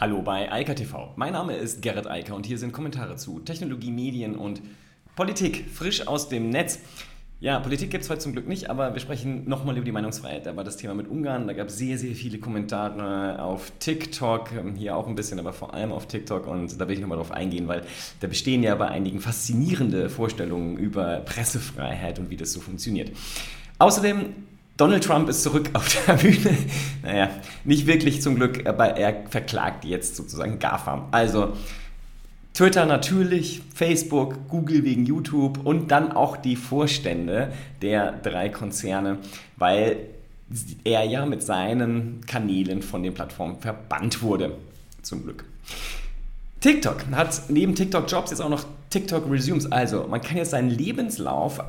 Hallo bei Eika TV. Mein Name ist Gerrit Eiker und hier sind Kommentare zu Technologie, Medien und Politik frisch aus dem Netz. Ja, Politik gibt es heute zum Glück nicht, aber wir sprechen nochmal über die Meinungsfreiheit. Da war das Thema mit Ungarn, da gab es sehr, sehr viele Kommentare auf TikTok, ähm, hier auch ein bisschen, aber vor allem auf TikTok und da will ich nochmal drauf eingehen, weil da bestehen ja bei einigen faszinierende Vorstellungen über Pressefreiheit und wie das so funktioniert. Außerdem Donald Trump ist zurück auf der Bühne. Naja, nicht wirklich zum Glück, aber er verklagt jetzt sozusagen GAFAM. Also Twitter natürlich, Facebook, Google wegen YouTube und dann auch die Vorstände der drei Konzerne, weil er ja mit seinen Kanälen von den Plattformen verbannt wurde. Zum Glück. TikTok hat neben TikTok Jobs jetzt auch noch TikTok Resumes. Also man kann jetzt seinen Lebenslauf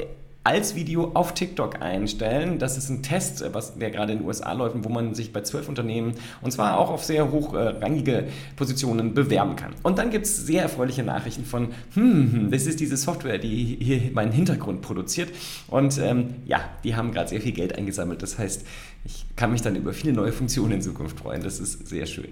als Video auf TikTok einstellen. Das ist ein Test, was der gerade in den USA läuft, wo man sich bei zwölf Unternehmen und zwar auch auf sehr hochrangige Positionen bewerben kann. Und dann gibt es sehr erfreuliche Nachrichten von, hm, hm, das ist diese Software, die hier meinen Hintergrund produziert. Und ähm, ja, die haben gerade sehr viel Geld eingesammelt. Das heißt, ich kann mich dann über viele neue Funktionen in Zukunft freuen. Das ist sehr schön.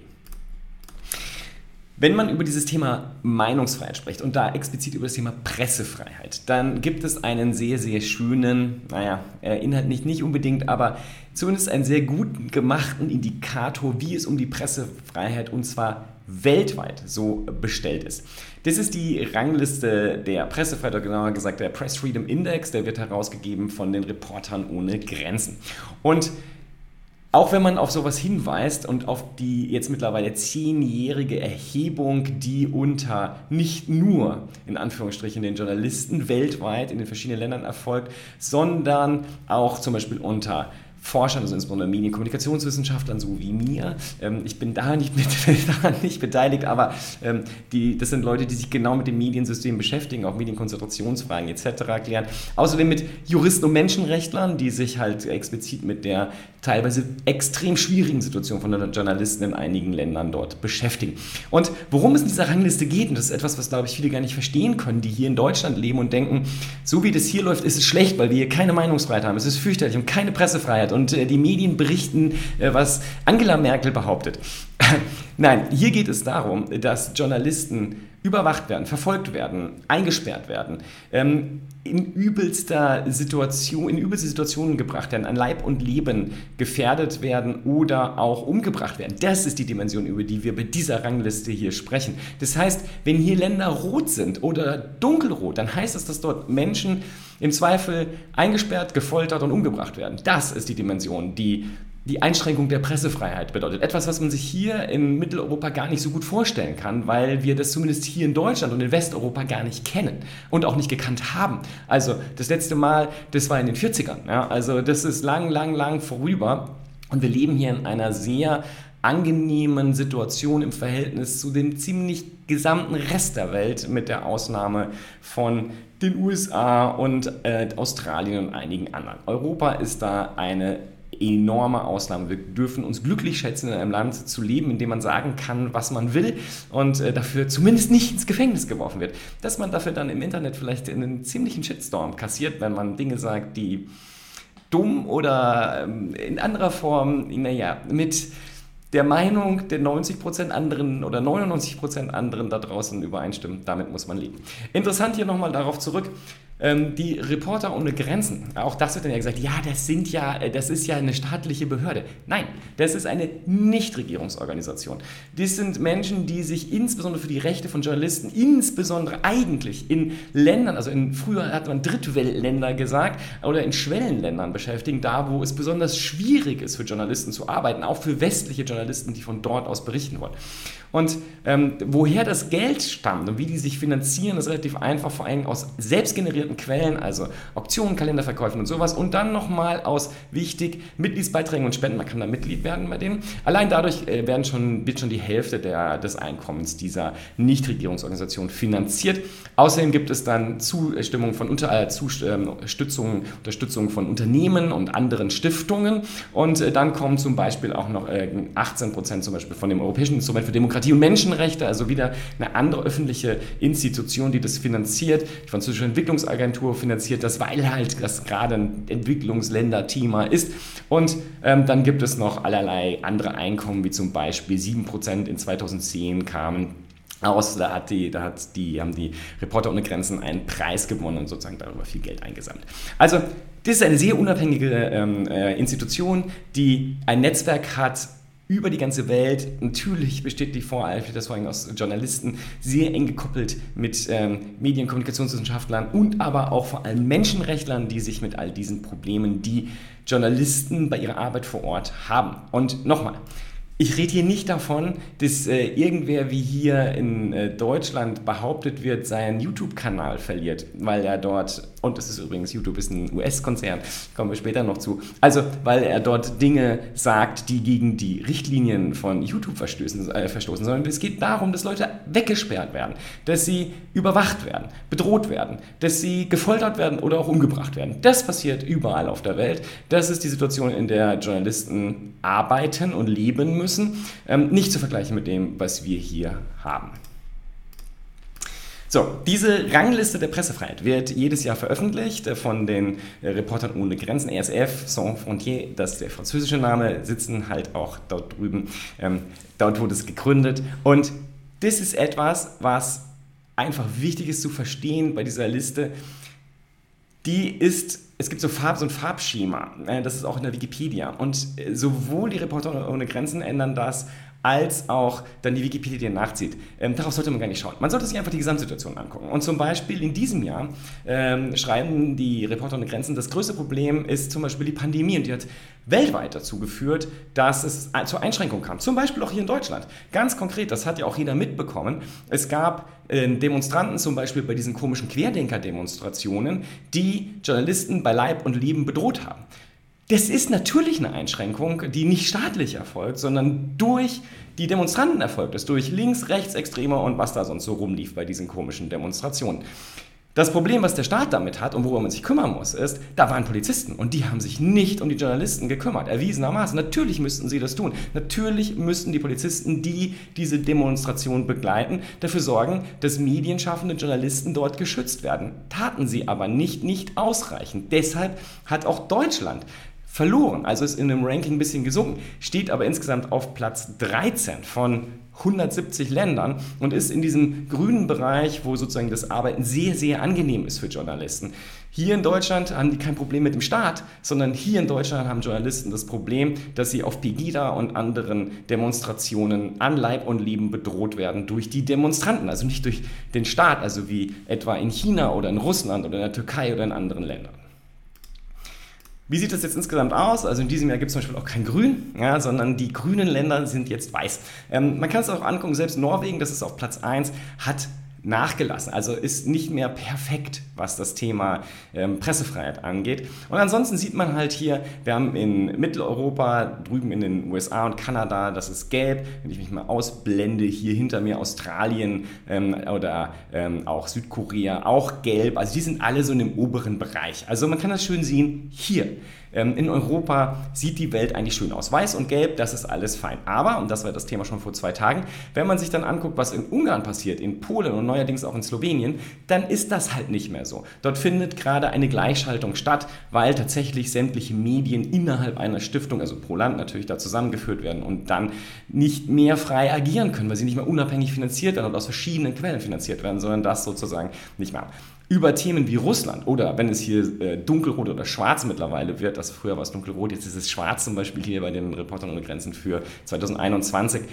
Wenn man über dieses Thema Meinungsfreiheit spricht und da explizit über das Thema Pressefreiheit, dann gibt es einen sehr, sehr schönen, naja, Inhalt nicht, nicht unbedingt, aber zumindest einen sehr gut gemachten Indikator, wie es um die Pressefreiheit und zwar weltweit so bestellt ist. Das ist die Rangliste der Pressefreiheit, oder genauer gesagt der Press Freedom Index, der wird herausgegeben von den Reportern ohne Grenzen. Und auch wenn man auf sowas hinweist und auf die jetzt mittlerweile zehnjährige Erhebung, die unter nicht nur in Anführungsstrichen den Journalisten weltweit in den verschiedenen Ländern erfolgt, sondern auch zum Beispiel unter Forschern, also insbesondere Medienkommunikationswissenschaftlern, so wie mir. Ähm, ich bin da nicht, mit, daran nicht beteiligt, aber ähm, die, das sind Leute, die sich genau mit dem Mediensystem beschäftigen, auch Medienkonzentrationsfragen etc. erklären. Außerdem mit Juristen und Menschenrechtlern, die sich halt explizit mit der teilweise extrem schwierigen Situation von Journalisten in einigen Ländern dort beschäftigen. Und worum es in dieser Rangliste geht, und das ist etwas, was, glaube ich, viele gar nicht verstehen können, die hier in Deutschland leben und denken, so wie das hier läuft, ist es schlecht, weil wir hier keine Meinungsfreiheit haben, es ist fürchterlich und keine Pressefreiheit und äh, die Medien berichten, äh, was Angela Merkel behauptet. Nein, hier geht es darum, dass Journalisten überwacht werden, verfolgt werden, eingesperrt werden, ähm, in übelster Situation, in übelste Situationen gebracht werden, an Leib und Leben gefährdet werden oder auch umgebracht werden. Das ist die Dimension, über die wir bei dieser Rangliste hier sprechen. Das heißt, wenn hier Länder rot sind oder dunkelrot, dann heißt es, dass dort Menschen im Zweifel eingesperrt, gefoltert und umgebracht werden. Das ist die Dimension, die die Einschränkung der Pressefreiheit bedeutet. Etwas, was man sich hier in Mitteleuropa gar nicht so gut vorstellen kann, weil wir das zumindest hier in Deutschland und in Westeuropa gar nicht kennen und auch nicht gekannt haben. Also das letzte Mal, das war in den 40ern. Ja? Also das ist lang, lang, lang vorüber. Und wir leben hier in einer sehr angenehmen Situation im Verhältnis zu dem ziemlich gesamten Rest der Welt, mit der Ausnahme von den USA und äh, Australien und einigen anderen. Europa ist da eine enorme Ausnahme. Wir dürfen uns glücklich schätzen, in einem Land zu leben, in dem man sagen kann, was man will und äh, dafür zumindest nicht ins Gefängnis geworfen wird. Dass man dafür dann im Internet vielleicht einen ziemlichen Shitstorm kassiert, wenn man Dinge sagt, die dumm oder ähm, in anderer Form, naja, mit der Meinung der 90% anderen oder 99% anderen da draußen übereinstimmen. Damit muss man leben. Interessant hier nochmal darauf zurück, die Reporter ohne Grenzen, auch das wird dann ja gesagt, ja, das sind ja, äh, das ist ja eine staatliche Behörde. Nein, das ist eine Nichtregierungsorganisation. Das sind Menschen, die sich insbesondere für die Rechte von Journalisten, insbesondere eigentlich in Ländern, also in früher hat man Drittweltländer gesagt, oder in Schwellenländern beschäftigen, da wo es besonders schwierig ist für Journalisten zu arbeiten, auch für westliche Journalisten, die von dort aus berichten wollen. Und ähm, woher das Geld stammt und wie die sich finanzieren, ist relativ einfach, vor allem aus selbstgenerierten Quellen, also Auktionen, Kalenderverkäufen und sowas. Und dann nochmal aus wichtig Mitgliedsbeiträgen und Spenden. Man kann da Mitglied werden bei denen. Allein dadurch äh, werden schon, wird schon die Hälfte der, des Einkommens dieser Nichtregierungsorganisation finanziert. Außerdem gibt es dann Zustimmung von unter, äh, Zustützung, Unterstützung von Unternehmen und anderen Stiftungen. Und äh, dann kommen zum Beispiel auch noch äh, 18 Prozent zum Beispiel von dem Europäischen Instrument für Demokratie und Menschenrechte, also wieder eine andere öffentliche Institution, die das finanziert. Die französische Entwicklungsagentur Bundespresseagentur finanziert das, weil halt das gerade ein Entwicklungsländer-Thema ist. Und ähm, dann gibt es noch allerlei andere Einkommen, wie zum Beispiel 7% in 2010 kamen aus. Da, hat die, da hat die, haben die Reporter ohne Grenzen einen Preis gewonnen und sozusagen darüber viel Geld eingesammelt. Also, das ist eine sehr unabhängige ähm, äh, Institution, die ein Netzwerk hat über die ganze Welt. Natürlich besteht die Voreifel, das vor allem aus Journalisten, sehr eng gekoppelt mit ähm, Medien- Kommunikationswissenschaftlern und aber auch vor allem Menschenrechtlern, die sich mit all diesen Problemen, die Journalisten bei ihrer Arbeit vor Ort haben. Und nochmal, ich rede hier nicht davon, dass äh, irgendwer wie hier in äh, Deutschland behauptet wird, seinen YouTube-Kanal verliert, weil er dort, und das ist übrigens, YouTube ist ein US-Konzern, kommen wir später noch zu, also weil er dort Dinge sagt, die gegen die Richtlinien von YouTube verstößen, äh, verstoßen, sondern es geht darum, dass Leute weggesperrt werden, dass sie überwacht werden, bedroht werden, dass sie gefoltert werden oder auch umgebracht werden. Das passiert überall auf der Welt. Das ist die Situation, in der Journalisten arbeiten und leben müssen ähm, nicht zu vergleichen mit dem, was wir hier haben. So, diese Rangliste der Pressefreiheit wird jedes Jahr veröffentlicht von den Reportern ohne Grenzen, ESF, Sans Frontières, das ist der französische Name, sitzen halt auch dort drüben. Ähm, dort wurde es gegründet. Und das ist etwas, was einfach wichtig ist zu verstehen bei dieser Liste. Die ist es gibt so, Farb, so ein Farbschema, äh, das ist auch in der Wikipedia. Und äh, sowohl die Reporter ohne Grenzen ändern das, als auch dann die Wikipedia nachzieht. Ähm, darauf sollte man gar nicht schauen. Man sollte sich einfach die Gesamtsituation angucken. Und zum Beispiel in diesem Jahr ähm, schreiben die Reporter ohne Grenzen, das größte Problem ist zum Beispiel die Pandemie und die hat weltweit dazu geführt, dass es zur Einschränkung kam. Zum Beispiel auch hier in Deutschland. Ganz konkret, das hat ja auch jeder mitbekommen. Es gab äh, Demonstranten zum Beispiel bei diesen komischen Querdenker-Demonstrationen, die Journalisten bei Leib und Leben bedroht haben. Das ist natürlich eine Einschränkung, die nicht staatlich erfolgt, sondern durch die Demonstranten erfolgt ist, durch links, rechts, Extreme und was da sonst so rumlief bei diesen komischen Demonstrationen. Das Problem, was der Staat damit hat und worüber man sich kümmern muss, ist, da waren Polizisten und die haben sich nicht um die Journalisten gekümmert, erwiesenermaßen. Natürlich müssten sie das tun. Natürlich müssten die Polizisten, die diese Demonstration begleiten, dafür sorgen, dass medienschaffende Journalisten dort geschützt werden. Taten sie aber nicht, nicht ausreichend. Deshalb hat auch Deutschland verloren. Also ist in dem Ranking ein bisschen gesunken, steht aber insgesamt auf Platz 13 von 170 Ländern und ist in diesem grünen Bereich, wo sozusagen das Arbeiten sehr, sehr angenehm ist für Journalisten. Hier in Deutschland haben die kein Problem mit dem Staat, sondern hier in Deutschland haben Journalisten das Problem, dass sie auf Pegida und anderen Demonstrationen an Leib und Leben bedroht werden durch die Demonstranten, also nicht durch den Staat, also wie etwa in China oder in Russland oder in der Türkei oder in anderen Ländern. Wie sieht das jetzt insgesamt aus? Also in diesem Jahr gibt es zum Beispiel auch kein Grün, ja, sondern die grünen Länder sind jetzt weiß. Ähm, man kann es auch angucken, selbst Norwegen, das ist auf Platz 1, hat nachgelassen. Also ist nicht mehr perfekt, was das Thema ähm, Pressefreiheit angeht. Und ansonsten sieht man halt hier, wir haben in Mitteleuropa, drüben in den USA und Kanada, das ist gelb. Wenn ich mich mal ausblende, hier hinter mir Australien ähm, oder ähm, auch Südkorea, auch gelb. Also die sind alle so in dem oberen Bereich. Also man kann das schön sehen hier. Ähm, in Europa sieht die Welt eigentlich schön aus. Weiß und gelb, das ist alles fein. Aber, und das war das Thema schon vor zwei Tagen, wenn man sich dann anguckt, was in Ungarn passiert, in Polen und neuerdings auch in Slowenien, dann ist das halt nicht mehr so. Dort findet gerade eine Gleichschaltung statt, weil tatsächlich sämtliche Medien innerhalb einer Stiftung, also pro Land natürlich, da zusammengeführt werden und dann nicht mehr frei agieren können, weil sie nicht mehr unabhängig finanziert werden und aus verschiedenen Quellen finanziert werden, sondern das sozusagen nicht mehr über Themen wie Russland oder wenn es hier äh, dunkelrot oder schwarz mittlerweile wird, also früher war es dunkelrot, jetzt ist es schwarz zum Beispiel hier bei den Reportern ohne Grenzen für 2021.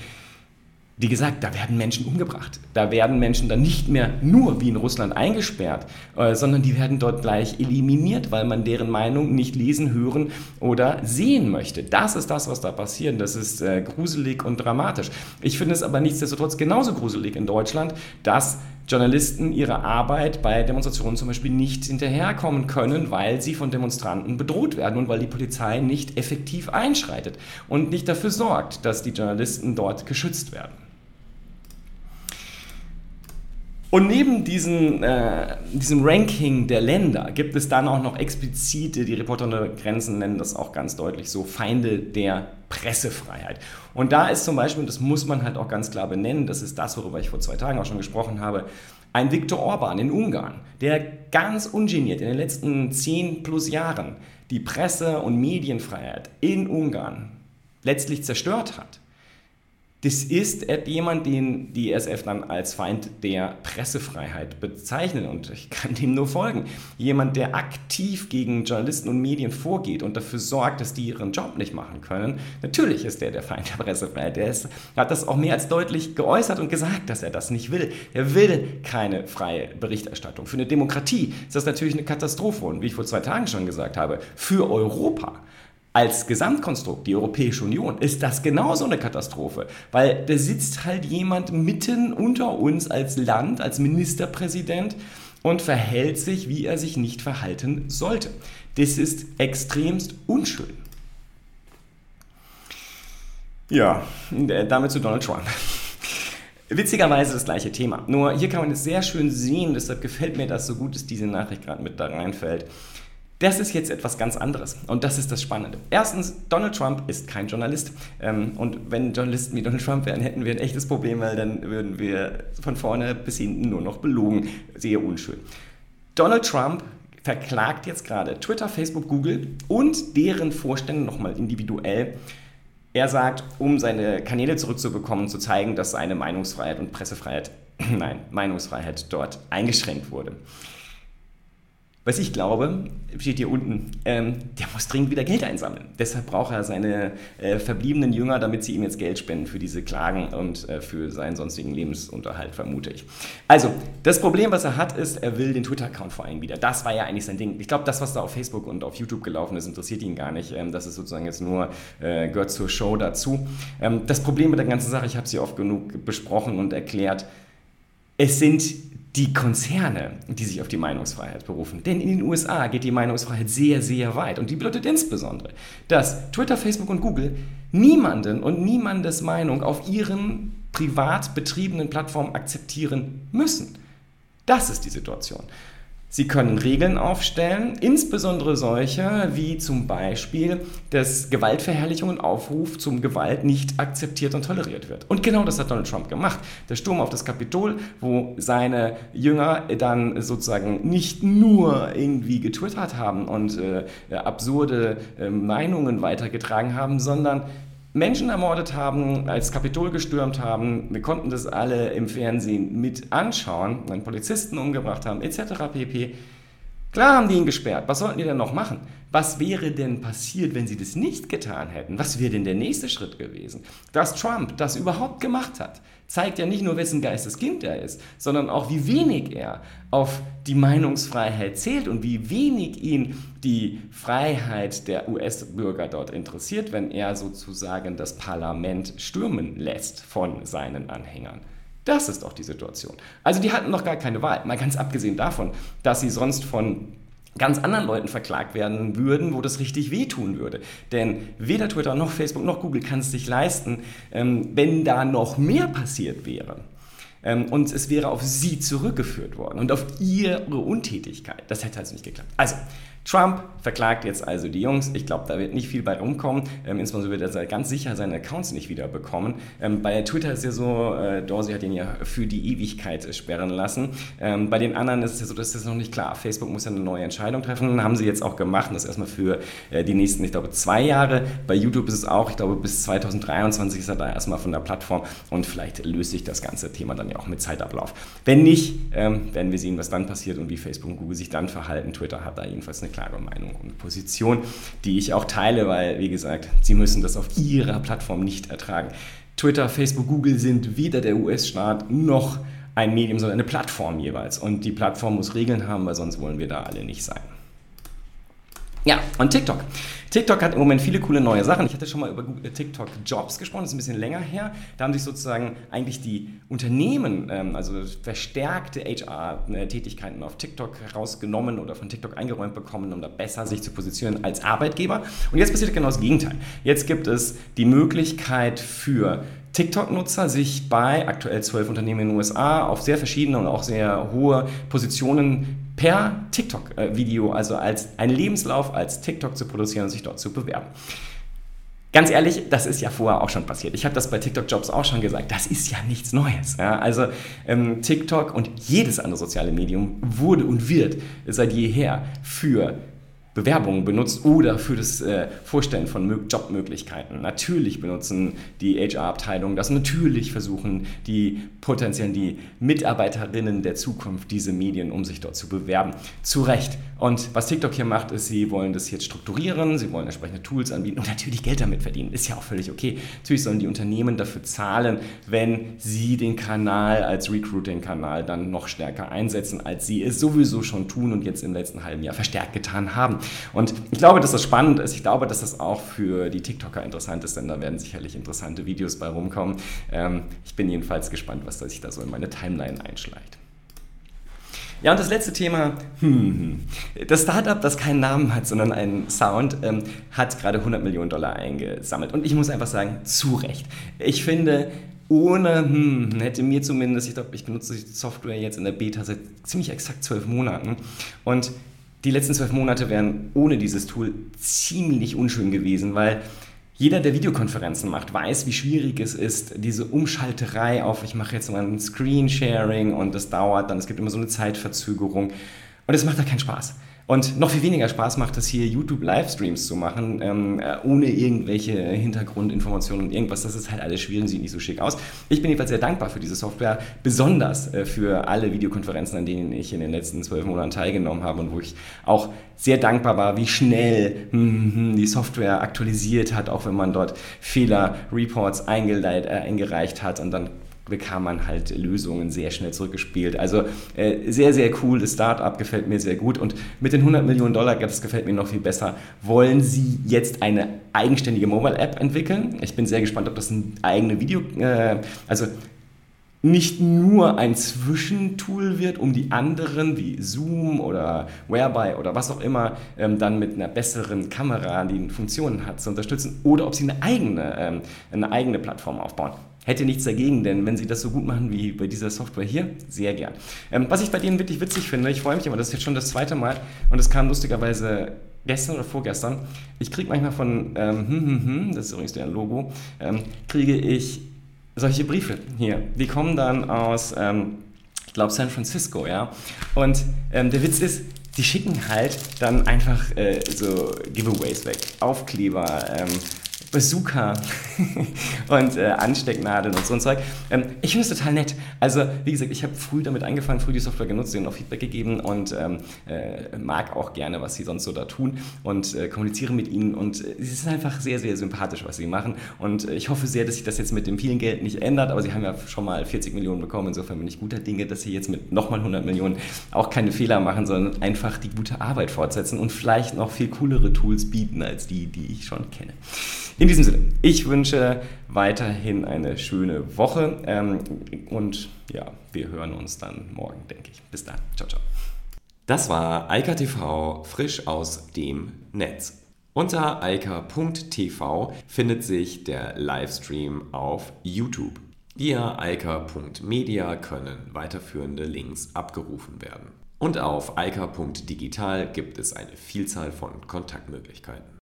Wie gesagt, da werden Menschen umgebracht. Da werden Menschen dann nicht mehr nur wie in Russland eingesperrt, äh, sondern die werden dort gleich eliminiert, weil man deren Meinung nicht lesen, hören oder sehen möchte. Das ist das, was da passiert. Das ist äh, gruselig und dramatisch. Ich finde es aber nichtsdestotrotz genauso gruselig in Deutschland, dass Journalisten ihre Arbeit bei Demonstrationen zum Beispiel nicht hinterherkommen können, weil sie von Demonstranten bedroht werden und weil die Polizei nicht effektiv einschreitet und nicht dafür sorgt, dass die Journalisten dort geschützt werden. Und neben diesen, äh, diesem Ranking der Länder gibt es dann auch noch explizite, die Reporter ohne Grenzen nennen das auch ganz deutlich so, Feinde der Pressefreiheit. Und da ist zum Beispiel, das muss man halt auch ganz klar benennen, das ist das, worüber ich vor zwei Tagen auch schon gesprochen habe, ein Viktor Orban in Ungarn, der ganz ungeniert in den letzten zehn plus Jahren die Presse- und Medienfreiheit in Ungarn letztlich zerstört hat das ist jemand, den die SF dann als Feind der Pressefreiheit bezeichnen und ich kann dem nur folgen. Jemand, der aktiv gegen Journalisten und Medien vorgeht und dafür sorgt, dass die ihren Job nicht machen können. Natürlich ist der der Feind der Pressefreiheit. Ist, hat das auch mehr als deutlich geäußert und gesagt, dass er das nicht will. Er will keine freie Berichterstattung. Für eine Demokratie ist das natürlich eine Katastrophe und wie ich vor zwei Tagen schon gesagt habe, für Europa als Gesamtkonstrukt, die Europäische Union, ist das genauso eine Katastrophe, weil da sitzt halt jemand mitten unter uns als Land, als Ministerpräsident und verhält sich, wie er sich nicht verhalten sollte. Das ist extremst unschön. Ja, damit zu Donald Trump. Witzigerweise das gleiche Thema. Nur hier kann man es sehr schön sehen, deshalb gefällt mir das so gut, dass diese Nachricht gerade mit da reinfällt. Das ist jetzt etwas ganz anderes und das ist das Spannende. Erstens, Donald Trump ist kein Journalist ähm, und wenn Journalisten wie Donald Trump wären, hätten wir ein echtes Problem, weil dann würden wir von vorne bis hinten nur noch belogen. Sehr unschön. Donald Trump verklagt jetzt gerade Twitter, Facebook, Google und deren Vorstände nochmal individuell. Er sagt, um seine Kanäle zurückzubekommen, zu zeigen, dass seine Meinungsfreiheit und Pressefreiheit, nein, Meinungsfreiheit dort eingeschränkt wurde. Was ich glaube, steht hier unten, ähm, der muss dringend wieder Geld einsammeln. Deshalb braucht er seine äh, verbliebenen Jünger, damit sie ihm jetzt Geld spenden für diese Klagen und äh, für seinen sonstigen Lebensunterhalt, vermute ich. Also, das Problem, was er hat, ist, er will den Twitter-Account vor allem wieder. Das war ja eigentlich sein Ding. Ich glaube, das, was da auf Facebook und auf YouTube gelaufen ist, interessiert ihn gar nicht. Ähm, das ist sozusagen jetzt nur, äh, gehört zur Show dazu. Ähm, das Problem mit der ganzen Sache, ich habe sie oft genug besprochen und erklärt, es sind die Konzerne, die sich auf die Meinungsfreiheit berufen. Denn in den USA geht die Meinungsfreiheit sehr, sehr weit. Und die bedeutet insbesondere, dass Twitter, Facebook und Google niemanden und niemandes Meinung auf ihren privat betriebenen Plattformen akzeptieren müssen. Das ist die Situation. Sie können Regeln aufstellen, insbesondere solche wie zum Beispiel, dass Gewaltverherrlichung und Aufruf zum Gewalt nicht akzeptiert und toleriert wird. Und genau das hat Donald Trump gemacht. Der Sturm auf das Kapitol, wo seine Jünger dann sozusagen nicht nur irgendwie getwittert haben und äh, absurde äh, Meinungen weitergetragen haben, sondern Menschen ermordet haben, als Kapitol gestürmt haben. Wir konnten das alle im Fernsehen mit anschauen, einen Polizisten umgebracht haben, etc. pp. Klar haben die ihn gesperrt. Was sollten die denn noch machen? Was wäre denn passiert, wenn sie das nicht getan hätten? Was wäre denn der nächste Schritt gewesen? Dass Trump das überhaupt gemacht hat, zeigt ja nicht nur, wessen Geisteskind er ist, sondern auch, wie wenig er auf die Meinungsfreiheit zählt und wie wenig ihn die Freiheit der US-Bürger dort interessiert, wenn er sozusagen das Parlament stürmen lässt von seinen Anhängern. Das ist doch die Situation. Also die hatten noch gar keine Wahl, mal ganz abgesehen davon, dass sie sonst von ganz anderen Leuten verklagt werden würden, wo das richtig wehtun würde. Denn weder Twitter noch Facebook noch Google kann es sich leisten, ähm, wenn da noch mehr passiert wäre. Ähm, und es wäre auf sie zurückgeführt worden und auf ihre Untätigkeit. Das hätte also nicht geklappt. Also, Trump verklagt jetzt also die Jungs. Ich glaube, da wird nicht viel bei rumkommen. Ähm, insbesondere wird er ganz sicher seine Accounts nicht wieder bekommen. Ähm, bei Twitter ist ja so, äh, Dorsey hat ihn ja für die Ewigkeit sperren lassen. Ähm, bei den anderen ist es ja so, das ist noch nicht klar. Facebook muss ja eine neue Entscheidung treffen. Haben sie jetzt auch gemacht. Das erstmal für äh, die nächsten, ich glaube, zwei Jahre. Bei YouTube ist es auch, ich glaube, bis 2023 ist er da erstmal von der Plattform und vielleicht löst sich das ganze Thema dann ja auch mit Zeitablauf. Wenn nicht, ähm, werden wir sehen, was dann passiert und wie Facebook und Google sich dann verhalten. Twitter hat da jedenfalls eine klare Meinung und Position, die ich auch teile, weil, wie gesagt, sie müssen das auf ihrer Plattform nicht ertragen. Twitter, Facebook, Google sind weder der US-Staat noch ein Medium, sondern eine Plattform jeweils. Und die Plattform muss Regeln haben, weil sonst wollen wir da alle nicht sein. Ja, und TikTok. TikTok hat im Moment viele coole neue Sachen. Ich hatte schon mal über TikTok Jobs gesprochen, das ist ein bisschen länger her. Da haben sich sozusagen eigentlich die Unternehmen, ähm, also verstärkte HR-Tätigkeiten auf TikTok herausgenommen oder von TikTok eingeräumt bekommen, um da besser sich zu positionieren als Arbeitgeber. Und jetzt passiert genau das Gegenteil. Jetzt gibt es die Möglichkeit für TikTok-Nutzer sich bei aktuell zwölf Unternehmen in den USA auf sehr verschiedene und auch sehr hohe Positionen per TikTok-Video, also als einen Lebenslauf als TikTok zu produzieren und sich dort zu bewerben. Ganz ehrlich, das ist ja vorher auch schon passiert. Ich habe das bei TikTok-Jobs auch schon gesagt. Das ist ja nichts Neues. Ja? Also ähm, TikTok und jedes andere soziale Medium wurde und wird seit jeher für Bewerbungen benutzt oder für das äh, Vorstellen von Jobmöglichkeiten. Natürlich benutzen die HR-Abteilungen das, natürlich versuchen die potenziellen die Mitarbeiterinnen der Zukunft diese Medien, um sich dort zu bewerben. Zu Recht. Und was TikTok hier macht, ist, sie wollen das jetzt strukturieren, sie wollen entsprechende Tools anbieten und natürlich Geld damit verdienen. Ist ja auch völlig okay. Natürlich sollen die Unternehmen dafür zahlen, wenn sie den Kanal als Recruiting-Kanal dann noch stärker einsetzen, als sie es sowieso schon tun und jetzt im letzten halben Jahr verstärkt getan haben. Und ich glaube, dass das spannend ist. Ich glaube, dass das auch für die TikToker interessant ist, denn da werden sicherlich interessante Videos bei rumkommen. Ähm, ich bin jedenfalls gespannt, was sich da so in meine Timeline einschleicht. Ja, und das letzte Thema, hm, das Startup, das keinen Namen hat, sondern einen Sound, ähm, hat gerade 100 Millionen Dollar eingesammelt. Und ich muss einfach sagen, zu Recht. Ich finde, ohne, hm, hätte mir zumindest, ich glaube, ich benutze die Software jetzt in der Beta seit ziemlich exakt zwölf Monaten. Und die letzten zwölf Monate wären ohne dieses Tool ziemlich unschön gewesen, weil jeder, der Videokonferenzen macht, weiß, wie schwierig es ist, diese Umschalterei auf, ich mache jetzt mal ein Screensharing und das dauert dann, es gibt immer so eine Zeitverzögerung und es macht da keinen Spaß. Und noch viel weniger Spaß macht es hier, YouTube-Livestreams zu machen, ähm, äh, ohne irgendwelche Hintergrundinformationen und irgendwas. Das ist halt alles schwierig, sieht nicht so schick aus. Ich bin jedenfalls sehr dankbar für diese Software, besonders äh, für alle Videokonferenzen, an denen ich in den letzten zwölf Monaten teilgenommen habe und wo ich auch sehr dankbar war, wie schnell hm, die Software aktualisiert hat, auch wenn man dort Fehler-Reports äh, eingereicht hat und dann bekam man halt Lösungen sehr schnell zurückgespielt. Also äh, sehr, sehr cool, das Startup gefällt mir sehr gut und mit den 100 Millionen Dollar, das gefällt mir noch viel besser, wollen sie jetzt eine eigenständige Mobile-App entwickeln. Ich bin sehr gespannt, ob das ein eigene Video, äh, also nicht nur ein Zwischentool wird, um die anderen wie Zoom oder Whereby oder was auch immer ähm, dann mit einer besseren Kamera, die Funktionen hat, zu unterstützen, oder ob sie eine eigene, ähm, eine eigene Plattform aufbauen. Hätte nichts dagegen, denn wenn sie das so gut machen wie bei dieser Software hier, sehr gern. Ähm, was ich bei denen wirklich witzig finde, ich freue mich immer, das ist jetzt schon das zweite Mal und es kam lustigerweise gestern oder vorgestern. Ich kriege manchmal von, ähm, hm, hm, hm, das ist übrigens deren Logo, ähm, kriege ich solche Briefe hier. Die kommen dann aus, ähm, ich glaube, San Francisco, ja. Und ähm, der Witz ist, die schicken halt dann einfach äh, so Giveaways weg. Aufkleber, ähm, Bazooka und äh, Anstecknadeln und so ein Zeug. Ähm, ich finde es total nett. Also, wie gesagt, ich habe früh damit angefangen, früh die Software genutzt, denen auch Feedback gegeben und ähm, äh, mag auch gerne, was sie sonst so da tun und äh, kommuniziere mit ihnen. Und äh, es ist einfach sehr, sehr sympathisch, was sie machen. Und äh, ich hoffe sehr, dass sich das jetzt mit dem vielen Geld nicht ändert. Aber sie haben ja schon mal 40 Millionen bekommen. Insofern bin ich guter Dinge, dass sie jetzt mit nochmal 100 Millionen auch keine Fehler machen, sondern einfach die gute Arbeit fortsetzen und vielleicht noch viel coolere Tools bieten als die, die ich schon kenne. In diesem Sinne, ich wünsche weiterhin eine schöne Woche ähm, und ja, wir hören uns dann morgen, denke ich. Bis dann. Ciao, ciao. Das war Eika TV frisch aus dem Netz. Unter eika.tv findet sich der Livestream auf YouTube. Via eika.media können weiterführende Links abgerufen werden. Und auf eika.digital gibt es eine Vielzahl von Kontaktmöglichkeiten.